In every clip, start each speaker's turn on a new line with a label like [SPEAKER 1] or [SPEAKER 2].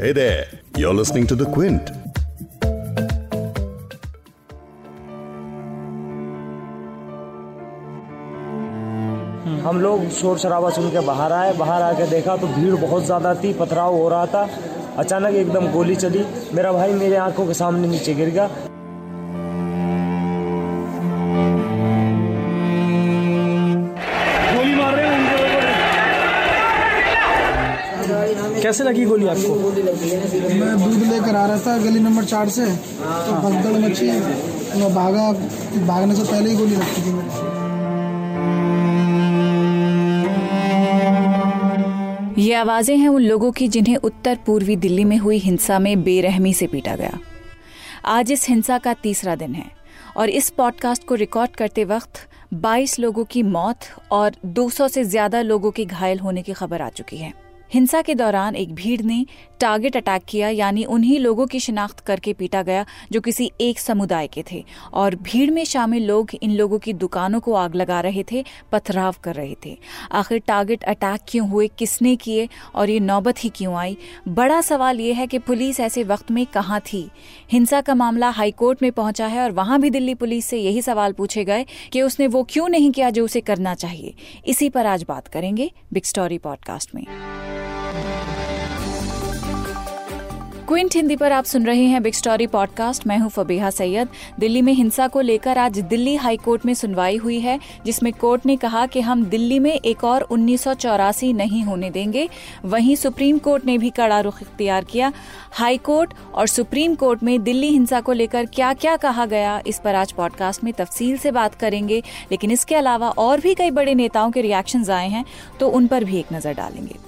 [SPEAKER 1] Hey there, you're listening to The Quint.
[SPEAKER 2] हम लोग शोर शराबा सुन के बाहर आए बाहर आके देखा तो भीड़ बहुत ज़्यादा थी पथराव हो रहा था। अचानक एकदम गोली चली। मेरा भाई मेरे आँखों के सामने नीचे गिर गया।
[SPEAKER 3] कैसे लगी गोली आपको?
[SPEAKER 4] मैं दूध लेकर आ रहा था गली नंबर चार से। तो भगदड़ मची। मैं भागा भागने से पहले ही गोली रखी थी मेरे
[SPEAKER 5] ये आवाज़ें हैं उन लोगों की जिन्हें उत्तर पूर्वी दिल्ली में हुई हिंसा में बेरहमी से पीटा गया। आज इस हिंसा का तीसरा दिन है और इस पॉडकास्ट को रिकॉर्ड करते वक्त 22 लोगों की मौत और 200 से ज़्यादा लोगों के घायल होने की खबर आ चुकी है। हिंसा के दौरान एक भीड़ ने टारगेट अटैक किया, यानी उन्हीं लोगों की शिनाख्त करके पीटा गया, जो किसी एक समुदाय के थे। और भीड़ में शामिल लोग इन लोगों की दुकानों को आग लगा रहे थे, पथराव कर रहे थे। आखिर टारगेट अटैक क्यों हुए, किसने किए, और ये नौबत ही क्यों आई? बड़ा सवाल ये है कि पुलिस ऐसे वक्त में कहाँ थी? हिंसा का मामला हाईकोर्ट में पहुँचा है और वहाँ भी दिल्ली पुलिस से यही सवाल पूछे गए कि उसने वो क्यों नहीं किया जो उसे करना चाहिए। इसी पर आज बात करेंगे बिग स्टोरी पॉडकास्ट में। क्विंट हिंदी पर आप सुन रहे हैं बिग स्टोरी पॉडकास्ट। मैं हूँ फबीहा सैयद। दिल्ली में हिंसा को लेकर आज दिल्ली हाई कोर्ट में सुनवाई हुई है, जिसमें कोर्ट ने कहा कि हम दिल्ली में एक और उन्नीस सौ चौरासी नहीं होने देंगे। वहीं सुप्रीम कोर्ट ने भी कड़ा रुख इख्तियार किया। हाई कोर्ट और सुप्रीम कोर्ट में दिल्ली हिंसा को लेकर क्या क्या कहा गया, इस पर आज पॉडकास्ट में तफसील से बात करेंगे। लेकिन इसके अलावा और भी कई बड़े नेताओं के रिएक्शन आए हैं तो उन पर भी एक नज़र डालेंगे।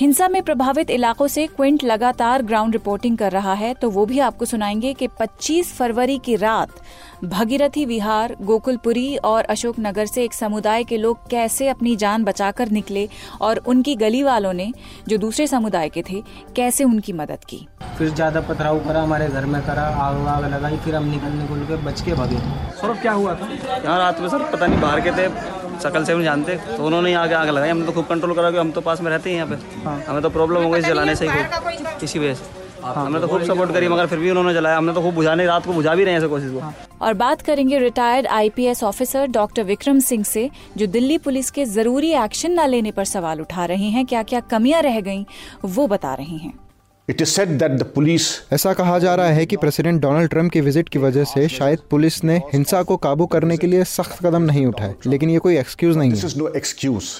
[SPEAKER 5] हिंसा में प्रभावित इलाकों से क्विंट लगातार ग्राउंड रिपोर्टिंग कर रहा है तो वो भी आपको सुनाएँगे कि 25 फरवरी की रात भगीरथी विहार गोकुलपुरी और अशोक नगर से एक समुदाय के लोग कैसे अपनी जान बचाकर निकले और उनकी गली वालों ने जो दूसरे समुदाय के थे कैसे उनकी मदद की?
[SPEAKER 6] फिर ज़्यादा पथराव करा हमारे घर में करा आग वाग लगाई फिर हम निकल निकल के बच के भागे।
[SPEAKER 3] सौरभ क्या हुआ था?
[SPEAKER 7] यहाँ रात में सर पता नहीं बाहर के थे। शकल से हम जानते तो उन्होंने ही आगे आग लगाई। हमने तो खूब कंट्रोल करा कि हम तो पास में रहते हैं यहाँ पे। हमें तो प्रॉब्लम हो गई जलाने से ही इसी वजह से। हमने तो खूब सपोर्ट करी मगर फिर भी उन्होंने जलाया। हमने तो खूब बुझाने रात को बुझा भी रहे हैं कोशिश को।
[SPEAKER 5] और बात करेंगे retired IPS officer doctor Vikram Singh से जो दिल्ली पुलिस के ज़रूरी एक्शन न लेने पर सवाल उठा रहे हैं क्या क्या कमियाँ रह गईं वो बता रहे हैं।
[SPEAKER 8] It is said that the police
[SPEAKER 9] ऐसा कहा जा रहा है कि प्रेसिडेंट डोनाल्ड ट्रंप की विज़िट की वजह से शायद पुलिस ने हिंसा को काबू करने के लिए सख्त कदम नहीं उठाए लेकिन ये कोई एक्सक्यूज नहीं
[SPEAKER 8] this
[SPEAKER 9] है
[SPEAKER 8] is no excuse.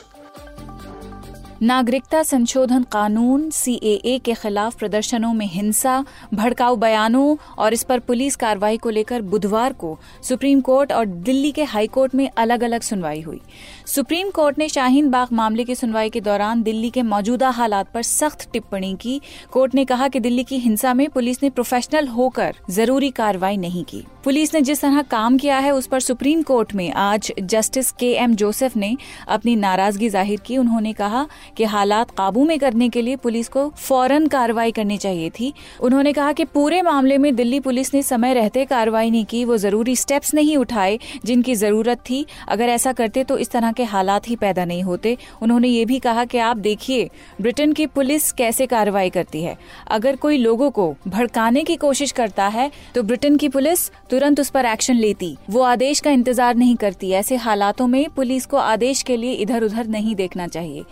[SPEAKER 5] नागरिकता संशोधन कानून सीएए के खिलाफ प्रदर्शनों में हिंसा, भड़काऊ बयानों और इस पर पुलिस कार्रवाई को लेकर बुधवार को सुप्रीम कोर्ट और दिल्ली के हाई कोर्ट में अलग अलग सुनवाई हुई। सुप्रीम कोर्ट ने शाहीन बाग मामले की सुनवाई के दौरान दिल्ली के मौजूदा हालात पर सख्त टिप्पणी की। कोर्ट ने कहा कि दिल्ली की हिंसा में पुलिस ने प्रोफेशनल होकर ज़रूरी कार्रवाई नहीं की। पुलिस ने जिस तरह काम किया है, उस पर सुप्रीम कोर्ट में आज जस्टिस के एम जोसेफ ने अपनी नाराज़गी ज़ाहिर की। उन्होंने कहा कि हालात काबू में करने के लिए पुलिस को फ़ौरन कार्रवाई करनी चाहिए थी। उन्होंने कहा कि पूरे मामले में दिल्ली पुलिस ने समय रहते कार्रवाई नहीं की, वो ज़रूरी स्टेप्स नहीं उठाए जिनकी ज़रूरत थी। अगर ऐसा करते तो इस तरह के हालात ही पैदा नहीं होते। उन्होंने ये भी कहा कि आप देखिए, ब्रिटेन की पुलिस कैसे कार्रवाई करती है। अगर कोई लोगों को भड़काने की कोशिश करता है तो ब्रिटेन की पुलिस तुरंत उस पर एक्शन लेती। वो आदेश का इंतज़ार नहीं करती। ऐसे हालातों में पुलिस को आदेश के लिए इधर उधर नहीं देखना चाहिए।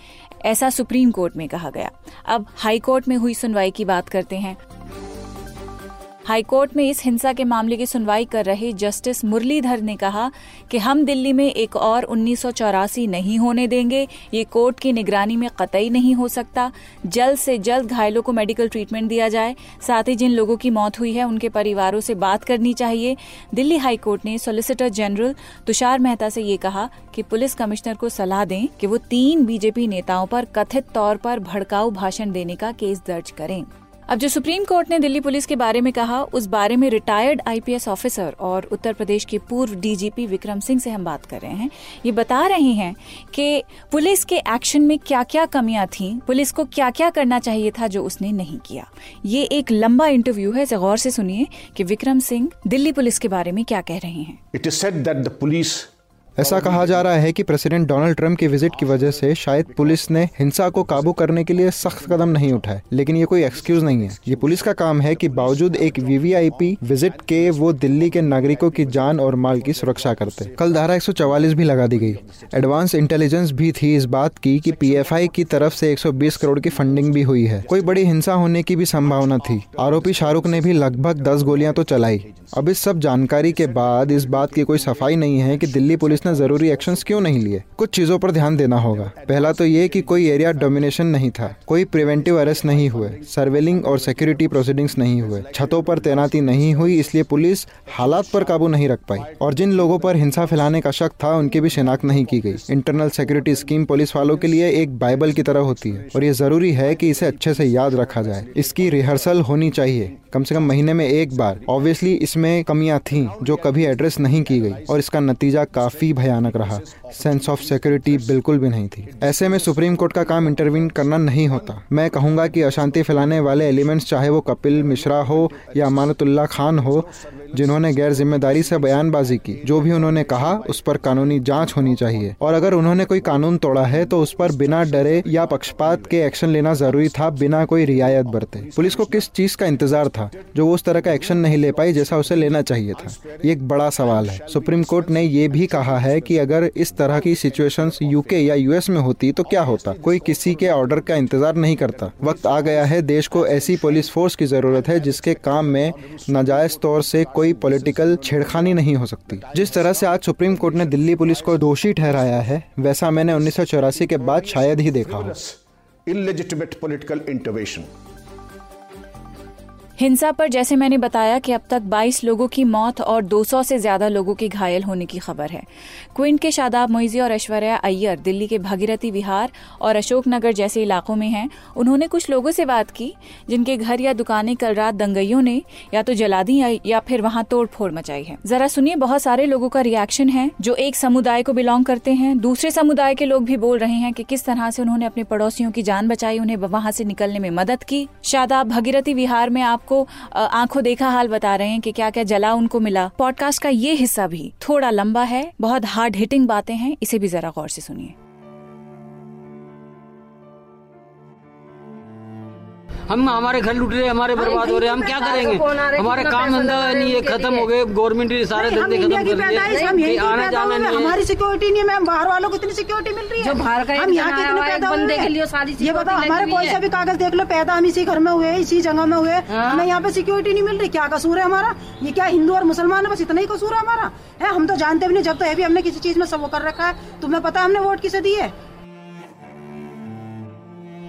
[SPEAKER 5] ऐसा सुप्रीम कोर्ट में कहा गया। अब हाई कोर्ट में हुई सुनवाई की बात करते हैं। हाई कोर्ट में इस हिंसा के मामले की सुनवाई कर रहे जस्टिस मुरलीधर ने कहा कि हम दिल्ली में एक और उन्नीस सौ चौरासी नहीं होने देंगे। ये कोर्ट की निगरानी में कतई नहीं हो सकता। जल्द से जल्द घायलों को मेडिकल ट्रीटमेंट दिया जाए। साथ ही जिन लोगों की मौत हुई है, उनके परिवारों से बात करनी चाहिए। दिल्ली हाई कोर्ट ने सॉलिसिटर जनरल तुषार मेहता से ये कहा कि पुलिस कमिश्नर को सलाह दें कि वो तीन बीजेपी नेताओं पर कथित तौर पर भड़काऊ भाषण देने का केस दर्ज करें। अब जो सुप्रीम कोर्ट ने दिल्ली पुलिस के बारे में कहा, उस बारे में रिटायर्ड आईपीएस ऑफिसर और उत्तर प्रदेश के पूर्व डीजीपी विक्रम सिंह से हम बात कर रहे हैं। ये बता रहे हैं कि पुलिस के एक्शन में क्या क्या कमियाँ थी, पुलिस को क्या क्या करना चाहिए था जो उसने नहीं किया। ये एक लंबा इंटरव्यू है, इसे गौर से सुनिए कि विक्रम सिंह दिल्ली पुलिस के बारे में क्या कह रहे हैं।
[SPEAKER 8] It is set that the police
[SPEAKER 9] ऐसा कहा जा रहा है कि प्रेसिडेंट डोनाल्ड ट्रंप की विज़िट की वजह से शायद पुलिस ने हिंसा को काबू करने के लिए सख्त कदम नहीं उठाए, लेकिन ये कोई एक्सक्यूज नहीं है। ये पुलिस का काम है कि बावजूद एक वीवीआईपी विज़िट के वो दिल्ली के नागरिकों की जान और माल की सुरक्षा करते। कल धारा 144 भी लगा दी गई। एडवांस इंटेलिजेंस भी थी इस बात की कि पीएफआई की तरफ़ से 120 करोड़ की फंडिंग भी हुई है। कोई बड़ी हिंसा होने की भी संभावना थी। आरोपी शाहरुख ने भी लगभग 10 गोलियाँ तो चलाई। अब इस सब जानकारी के बाद इस बात की कोई सफ़ाई नहीं है की दिल्ली पुलिस ने ज़रूरी एक्शंस क्यों नहीं लिए? कुछ चीज़ों पर ध्यान देना होगा। पहला तो ये कि कोई एरिया डोमिनेशन नहीं था। कोई प्रिवेंटिव अरेस्ट नहीं हुए। सर्वेलिंग और सिक्योरिटी प्रोसीडिंग्स नहीं हुए। छतों पर तैनाती नहीं हुई, इसलिए पुलिस हालात पर काबू नहीं रख पाई। और जिन लोगों पर हिंसा फैलाने का शक था, उनकी भी शिनाख्त नहीं की गई। इंटरनल सिक्योरिटी स्कीम पुलिस वालों के लिए एक बाइबल की तरह होती है। और ये ज़रूरी है कि इसे अच्छे से याद रखा जाए। इसकी रिहर्सल होनी चाहिए। कम से कम महीने में एक बार। ऑब्वियसली इसमें कमियाँ थीं, जो कभी एड्रेस नहीं की गई। और इसका नतीजा काफ़ी भयानक रहा। सेंस ऑफ़ सिक्योरिटी बिल्कुल भी नहीं थी। ऐसे में सुप्रीम कोर्ट का काम इंटरवीन करना नहीं होता। मैं कहूँगा कि अशांति फैलाने वाले एलिमेंट्स चाहे वो कपिल मिश्रा हो या अमानतुल्ला खान हो, जिन्होंने गैर ज़िम्मेदारी से बयानबाजी की, जो भी उन्होंने कहा, उस पर कानूनी जाँच होनी चाहिए। और अगर उन्होंने कोई कानून तोड़ा है तो उस पर बिना डरे या पक्षपात के एक्शन लेना ज़रूरी था, बिना कोई रियायत बरते। पुलिस को किस चीज़ का इंतज़ार था, जो वो उस तरह का एक्शन नहीं ले पाई, जैसा उसे लेना चाहिए था? ये एक बड़ा सवाल है। सुप्रीम कोर्ट ने ये भी कहा है कि अगर इस तरह की सिचुएशंस यूके या यूएस में होती तो क्या होता? कोई किसी के ऑर्डर का इंतज़ार नहीं करता। वक्त आ गया है, देश को ऐसी पुलिस फोर्स की ज़रूरत है जिसके काम में नाजायज तौर से कोई पॉलिटिकल छेड़खानी नहीं हो सकती। जिस तरह से आज सुप्रीम कोर्ट ने दिल्ली पुलिस को दोषी ठहराया है, वैसा मैंने उन्नीस सौ चौरासी के बाद शायद ही देखा हो।
[SPEAKER 8] Political intervention.
[SPEAKER 5] हिंसा पर जैसे मैंने बताया कि अब तक 22 लोगों की मौत और 200 से ज़्यादा लोगों के घायल होने की खबर है। क्विंट के शादाब मोइजी और ऐश्वर्या अय्यर दिल्ली के भागीरथी विहार और अशोक नगर जैसे इलाकों में हैं। उन्होंने कुछ लोगों से बात की, जिनके घर या दुकानें कल रात दंगइयों ने या तो जला दी या फिर वहाँ तोड़ फोड़ मचाई है। जरा सुनिए, बहुत सारे लोगों का रिएक्शन है जो एक समुदाय को बिलोंग करते हैं। दूसरे समुदाय के लोग भी बोल रहे हैं कि किस तरह से उन्होंने अपने पड़ोसियों की जान बचाई, उन्हें वहाँ से निकलने में मदद की। शादाब भगीरथी विहार में आपको आँखों देखा हाल बता रहे हैं कि क्या क्या जला उनको मिला। पॉडकास्ट का ये हिस्सा भी थोड़ा लंबा है, बहुत हार्ड हिटिंग बातें हैं, इसे भी जरा गौर से सुनिए।
[SPEAKER 6] हम हमारे घर लुट रहे हमारे बर्बाद हो रहे हम क्या करेंगे? हमारे काम धंधा नहीं है खत्म हो गए गवर्नमेंट ने सारे धंधे खत्म कर दिए आना जाना नहीं
[SPEAKER 10] हमारी सिक्योरिटी नहीं है बाहर वालों को इतनी सिक्योरिटी मिल रही है। जो बाहर का हम यहाँ कितने पैदा बंदे के लिए सारी ये बताओ हमारे कोई सा भी कागज़ देख लो पैदा हम इसी घर में हुए इसी जगह में हुए। हमें यहाँ पे सिक्योरिटी नहीं मिल रही क्या कसूर है हमारा? ये क्या हिंदू और मुसलमान है बस इतना ही कसूर है हमारा? है हम तो जानते भी नहीं जब तो है भी हमने किसी चीज़ में सब वो कर रखा है। तुम्हें पता हमने वोट किसे दी है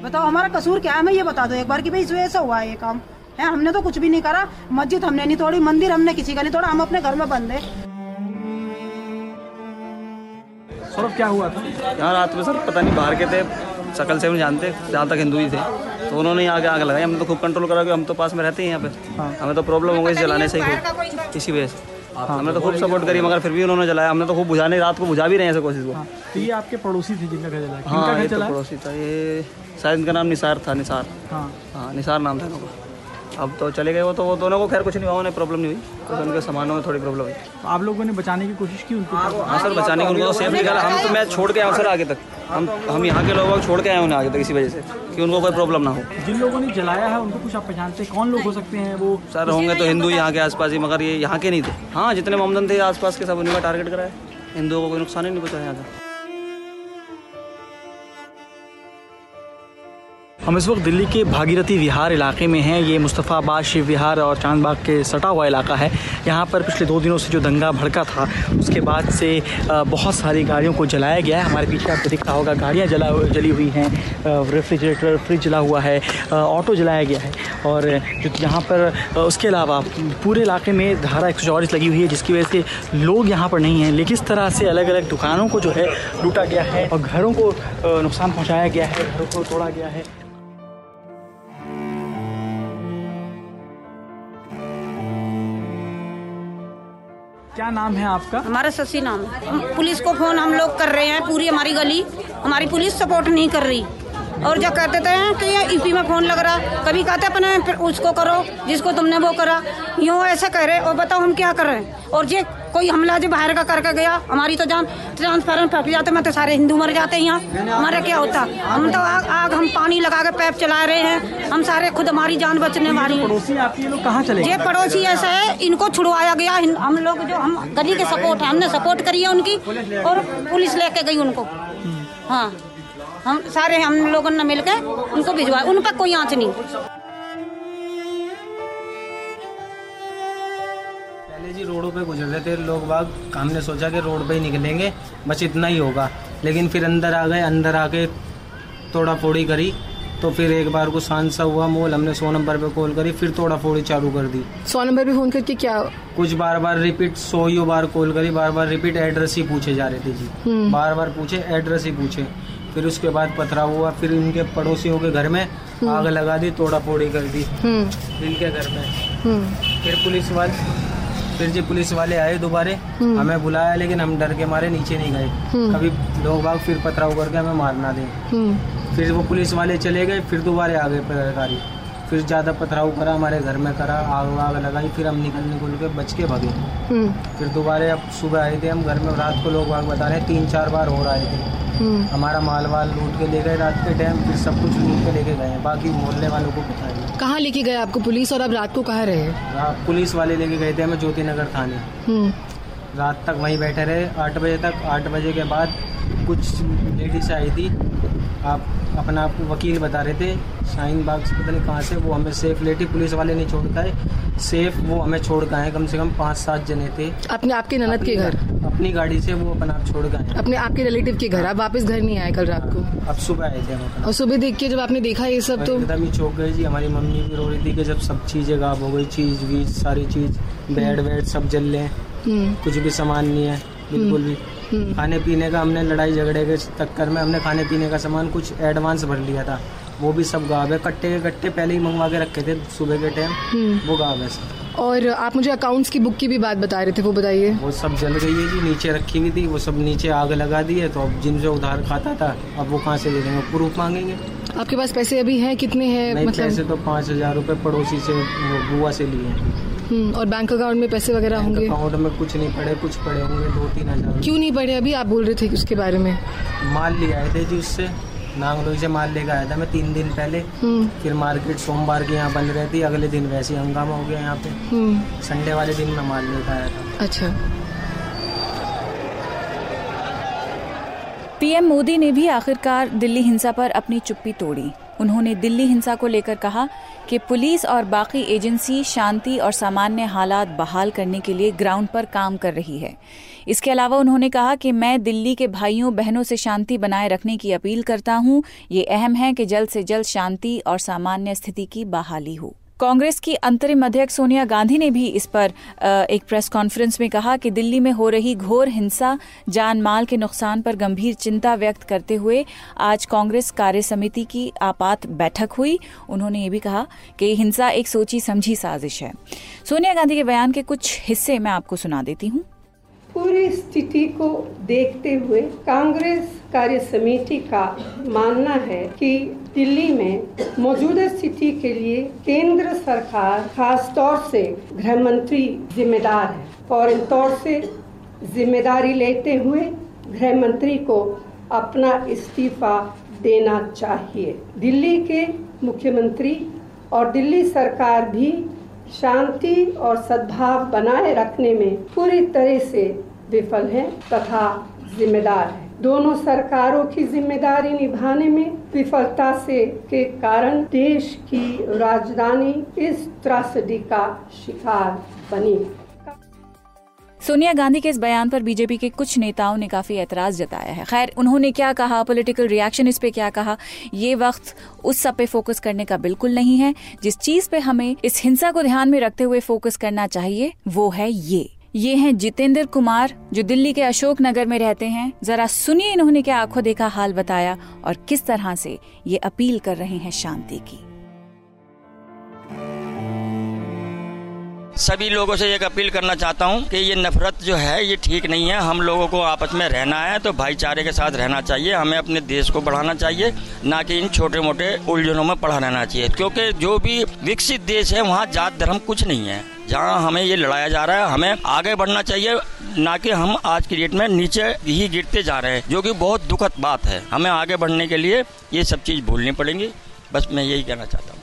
[SPEAKER 10] बताओ हमारा कसूर क्या है? मैं ये बता दो एक बार कि भाई इस वजह से हुआ है ये काम। है हमने तो कुछ भी नहीं करा। मस्जिद हमने नहीं तोड़ी मंदिर हमने किसी का नहीं तोड़ा हम अपने घर में बंद है।
[SPEAKER 3] सौरभ क्या हुआ था?
[SPEAKER 7] यहाँ रात में सर पता नहीं बाहर के थे शकल से भी जानते जहाँ तक हिंदू ही थे। तो उन्होंने आगे आग लगाई हमने तो खूब कंट्रोल करा हम तो पास में रहते हैं यहाँ पे। हमें तो प्रॉब्लम हो गई जलाने से ही इसी वजह से। हमने तो खूब सपोर्ट करी मगर फिर भी उन्होंने जलाया। हमने तो खूब बुझाने रात को बुझा भी रहे हैं कोशिश को।
[SPEAKER 3] तो ये आपके पड़ोसी थे जिनका घर जलाया
[SPEAKER 7] हाँ ये तो पड़ोसी था ये शायद इनका नाम निसार था निसार।
[SPEAKER 3] हाँ।
[SPEAKER 7] हाँ निसार नाम था इनका। अब तो चले गए वो तो वो दोनों को खैर कुछ नहीं हुआ उन्हें प्रॉब्लम नहीं हुई। तो उनके सामानों में थोड़ी प्रॉब्लम हुई।
[SPEAKER 3] तो आप लोगों ने बचाने की कोशिश की उनको
[SPEAKER 7] हाँ सर बचाने की उनको तो सेफ़ निकाला। हम तो मैं छोड़ के आया सर आगे तक। हम हम यहाँ के लोगों को छोड़ के आए उन्हें आगे तक इसी वजह से कि उनको कोई प्रॉब्लम ना हो।
[SPEAKER 3] जिन लोगों ने जलाया है उनको कुछ आप पहचानते कौन लोग हो सकते हैं वो?
[SPEAKER 7] सर होंगे तो हिंदू यहाँ के आसपास ही मगर ये यहाँ के नहीं थे। हाँ जितने मोमदन थे आसपास के सब उन्हीं का टारगेट कराया। हिंदुओं को कोई नुकसान ही नहीं पहुँचाया यहाँ का।
[SPEAKER 3] हम इस वक्त दिल्ली के भागीरथी विहार इलाके में हैं। ये मुस्तफ़ाबाद शिव विहार और चांदबाग के सटा हुआ इलाका है। यहाँ पर पिछले दो दिनों से जो दंगा भड़का था, उसके बाद से बहुत सारी गाड़ियों को जलाया गया है। हमारे पीछे आपको दिख रहा होगा, गाड़ियाँ जला, जली हुई हैं। रेफ्रिजरेटर, फ्रिज जला हुआ है। ऑटो जलाया गया है। और जो यहाँ पर उसके अलावा पूरे इलाके में धारा एक लगी हुई है, जिसकी वजह से लोग यहाँ पर नहीं हैं। लेकिन इस तरह से अलग अलग दुकानों को जो है, लूटा गया है और घरों को नुकसान पहुँचाया गया है, घरों को तोड़ा गया है। क्या नाम है आपका?
[SPEAKER 10] हमारा शशि नाम पुलिस को फ़ोन हम लोग कर रहे हैं, पूरी हमारी गली, हमारी पुलिस सपोर्ट नहीं कर रही। और जब कहते थे कि ईपी में फ़ोन लग रहा, कभी कहते अपने उसको करो, जिसको तुमने वो करा। यूँ ऐसा कह रहे, और बताओ हम क्या कर रहे हैं? और ये कोई हमला जो बाहर का करके गया हमारी तो जान ट्रांसफार्मर फट जाते मैं तो सारे हिंदू मर जाते हैं यहाँ। हमारा क्या होता? हम तो आग आग हम पानी लगा के पैप चला रहे हैं। हम सारे खुद हमारी जान बचने वाली
[SPEAKER 3] पड़ोसी आपके लोग कहाँ चले?
[SPEAKER 10] ये पड़ोसी ऐसे है इनको छुड़वाया गया। हम लोग जो हम गली के सपोर्ट है हमने सपोर्ट करी है उनकी और पुलिस लेके गई उनको। हाँ हम सारे हम लोगों ने मिलकर उनको भिजवाया। उन पर कोई आँच नहीं।
[SPEAKER 11] रोडों पे गुजर रहे थे लोग बाग हमने सोचा कि रोड पे ही निकलेंगे बस इतना ही होगा। लेकिन फिर अंदर आ गए अंदर आके तोड़ा फोड़ी करी तो फिर एक बार को शांत सा हुआ मोल हमने सौ नंबर पे कॉल करी फिर तोड़ा फोड़ी चालू कर दी।
[SPEAKER 12] सौ नंबर पे फ़ोन करके क्या
[SPEAKER 11] कुछ बार बार रिपीट सौ ही बार कॉल करी बार बार रिपीट एड्रेस ही पूछे जा रहे थे जी।
[SPEAKER 12] हम्म।
[SPEAKER 11] बार बार पूछे एड्रेस ही पूछे। फिर उसके बाद पथराव हुआ फिर इनके पड़ोसियों के घर में आग लगा दी तोड़ा फोड़ी कर दी।
[SPEAKER 12] हम्म।
[SPEAKER 11] इनके घर में।
[SPEAKER 12] हम्म।
[SPEAKER 11] फिर पुलिस वाले फिर जी पुलिस वाले आए दोबारे
[SPEAKER 12] हम्म।
[SPEAKER 11] हमें बुलाया लेकिन हम डर के मारे नीचे नहीं गए
[SPEAKER 12] हम्म।
[SPEAKER 11] कभी लोग बाग फिर पथराव करके हमें मारना दें
[SPEAKER 12] हम्म
[SPEAKER 11] फिर वो पुलिस वाले चले गए फिर दोबारे आ गए पत्रकारी फिर ज़्यादा पथराव करा हमारे घर में करा आग आग लगाई फिर हम निकल निकल के बच के भागे।
[SPEAKER 12] हम्म।
[SPEAKER 11] फिर दोबारा अब सुबह आए थे हम घर में रात को लोग बाग बता रहे हैं तीन चार बार और आए थे।
[SPEAKER 12] हम्म।
[SPEAKER 11] हमारा माल वाल लूट के ले गए रात के टाइम फिर सब कुछ लूट के लेके गए बाकी मोहल्ले वालों को पता है
[SPEAKER 12] कहाँ लेके गए आपको पुलिस और अब रात को कहाँ रहे?
[SPEAKER 11] रा- पुलिस वाले लेके गए थे हमें ज्योति नगर थाने।
[SPEAKER 12] हम्म।
[SPEAKER 11] रात तक वहीं बैठे रहे। आठ बजे तक आठ बजे के बाद कुछ लेडीज़ आई थी। आप अपना आप वकील बता रहे थे शाहीन बाग से पता नहीं कहाँ से वो हमें सेफ़ लेटी पुलिस वाले नहीं छोड़ गए सेफ़ वो हमें छोड़ गए कम से कम पाँच सात जने थे।
[SPEAKER 12] अपने आपके ननद के घर?
[SPEAKER 11] अपनी गाड़ी से वो अपना आप छोड़ गए
[SPEAKER 12] अपने आपके रिलेटिव के घर? आप वापस घर नहीं आए कल रात को?
[SPEAKER 11] अब सुबह आए थे हम
[SPEAKER 12] और सुबह देख के जब आपने देखा ये सब तो
[SPEAKER 11] एकदम ही चौक गए जी हमारी मम्मी भी रो रही थी कि जब सब चीज़ें गायब हो गई चीज़ वीज सारी चीज़ बेड वेड सब जल रहे
[SPEAKER 12] हम्म।
[SPEAKER 11] कुछ भी सामान नहीं है बिल्कुल भी। खाने पीने का हमने लड़ाई झगड़े के चक्कर में हमने खाने पीने का सामान कुछ एडवांस भर लिया था। वो भी सब गायब है। कट्टे के कट्टे पहले ही मंगवा के रखे थे सुबह के टाइम
[SPEAKER 12] हम्म।
[SPEAKER 11] वो गायब है सब।
[SPEAKER 12] और आप मुझे अकाउंट्स की बुक की भी बात बता रहे थे वो बताइए।
[SPEAKER 11] वो सब जल गई है जी नीचे रखी हुई थी वो सब नीचे आग लगा दी है तो अब जिनसे उधार खाता था अब वो कहाँ से दे देंगे प्रूफ मांगेंगे।
[SPEAKER 12] आपके पास पैसे अभी हैं? कितने हैं?
[SPEAKER 11] नहीं पैसे
[SPEAKER 12] मतलब
[SPEAKER 11] तो पाँच हज़ार रूपए पड़ोसी से वो बुआ से लिए हैं।
[SPEAKER 12] हम्म, और बैंक अकाउंट में पैसे वगैरह होंगे?
[SPEAKER 11] अकाउंट में कुछ नहीं पड़े कुछ पड़े होंगे दो तीन हज़ार।
[SPEAKER 12] क्यों नहीं पड़े? अभी आप बोल रहे थे उसके बारे में।
[SPEAKER 11] माल ले आए थे जी उससे। नांगलोई से माल लेकर आया था मैं तीन दिन पहले।
[SPEAKER 12] हम्म।
[SPEAKER 11] फिर मार्केट सोमवार के यहाँ बंद रहती अगले दिन वैसे ही हंगामा हो गया यहाँ पे।
[SPEAKER 12] हम्म।
[SPEAKER 11] संडे वाले दिन मैं माल लेकर आया था।
[SPEAKER 12] अच्छा।
[SPEAKER 5] पीएम मोदी ने भी आखिरकार दिल्ली हिंसा पर अपनी चुप्पी तोड़ी। उन्होंने दिल्ली हिंसा को लेकर कहा कि पुलिस और बाकी एजेंसी शांति और सामान्य हालात बहाल करने के लिए ग्राउंड पर काम कर रही है। इसके अलावा उन्होंने कहा कि मैं दिल्ली के भाइयों, बहनों से शांति बनाए रखने की अपील करता हूँ। ये अहम है कि जल्द से जल्द शांति और सामान्य स्थिति की बहाली हो। कांग्रेस की अंतरिम अध्यक्ष सोनिया गांधी ने भी इस पर एक प्रेस कॉन्फ्रेंस में कहा कि दिल्ली में हो रही घोर हिंसा, जान माल के नुकसान पर गंभीर चिंता व्यक्त करते हुए आज कांग्रेस कार्य समिति की आपात बैठक हुई। उन्होंने ये भी कहा कि हिंसा एक सोची समझी साजिश है। सोनिया गांधी के बयान के कुछ हिस्से मैं आपको सुना देती हूँ।
[SPEAKER 13] पूरी स्थिति को देखते हुए कांग्रेस कार्य समिति का मानना है कि दिल्ली में मौजूदा स्थिति के लिए केंद्र सरकार खास तौर से गृह मंत्री जिम्मेदार है फ़ौरन तौर से ज़िम्मेदारी लेते हुए गृह मंत्री को अपना इस्तीफा देना चाहिए। दिल्ली के मुख्यमंत्री और दिल्ली सरकार भी शांति और सद्भाव बनाए रखने में पूरी तरह से विफल है तथा जिम्मेदार है। दोनों सरकारों की ज़िम्मेदारी निभाने में विफलता से के कारण देश की राजधानी इस त्रासदी का शिकार बनी।
[SPEAKER 5] सोनिया गांधी के इस बयान पर बीजेपी के कुछ नेताओं ने काफ़ी एतराज़ जताया है। खैर, उन्होंने क्या कहा? पॉलिटिकल रिएक्शन इस पे क्या कहा? ये वक्त उस सब पे फोकस करने का बिल्कुल नहीं है। जिस चीज़ पे हमें इस हिंसा को ध्यान में रखते हुए फोकस करना चाहिए, वो है ये। ये हैं जितेंद्र कुमार, जो दिल्ली के अशोक नगर में रहते हैं। जरा सुनिए इन्होंने क्या आँखों देखा, हाल बताया और किस तरह से ये अपील कर रहे हैं शांति की।
[SPEAKER 14] सभी लोगों से एक अपील करना चाहता हूँ कि ये नफरत जो है, ये ठीक नहीं है। हम लोगों को आपस में रहना है तो भाईचारे के साथ रहना चाहिए। हमें अपने देश को बढ़ाना चाहिए, ना कि इन छोटे मोटे उलझनों में पड़ा रहना चाहिए। क्योंकि जो भी विकसित देश है, वहाँ जात धर्म कुछ नहीं है। जहाँ हमें ये लड़ाया जा रहा है, हमें आगे बढ़ना चाहिए, ना कि हम आज की डेट में नीचे ही गिरते जा रहे हैं, जो कि बहुत दुखद बात है। हमें आगे बढ़ने के लिए ये सब चीज़ भूलनी पड़ेंगी। बस मैं यही कहना चाहता हूँ।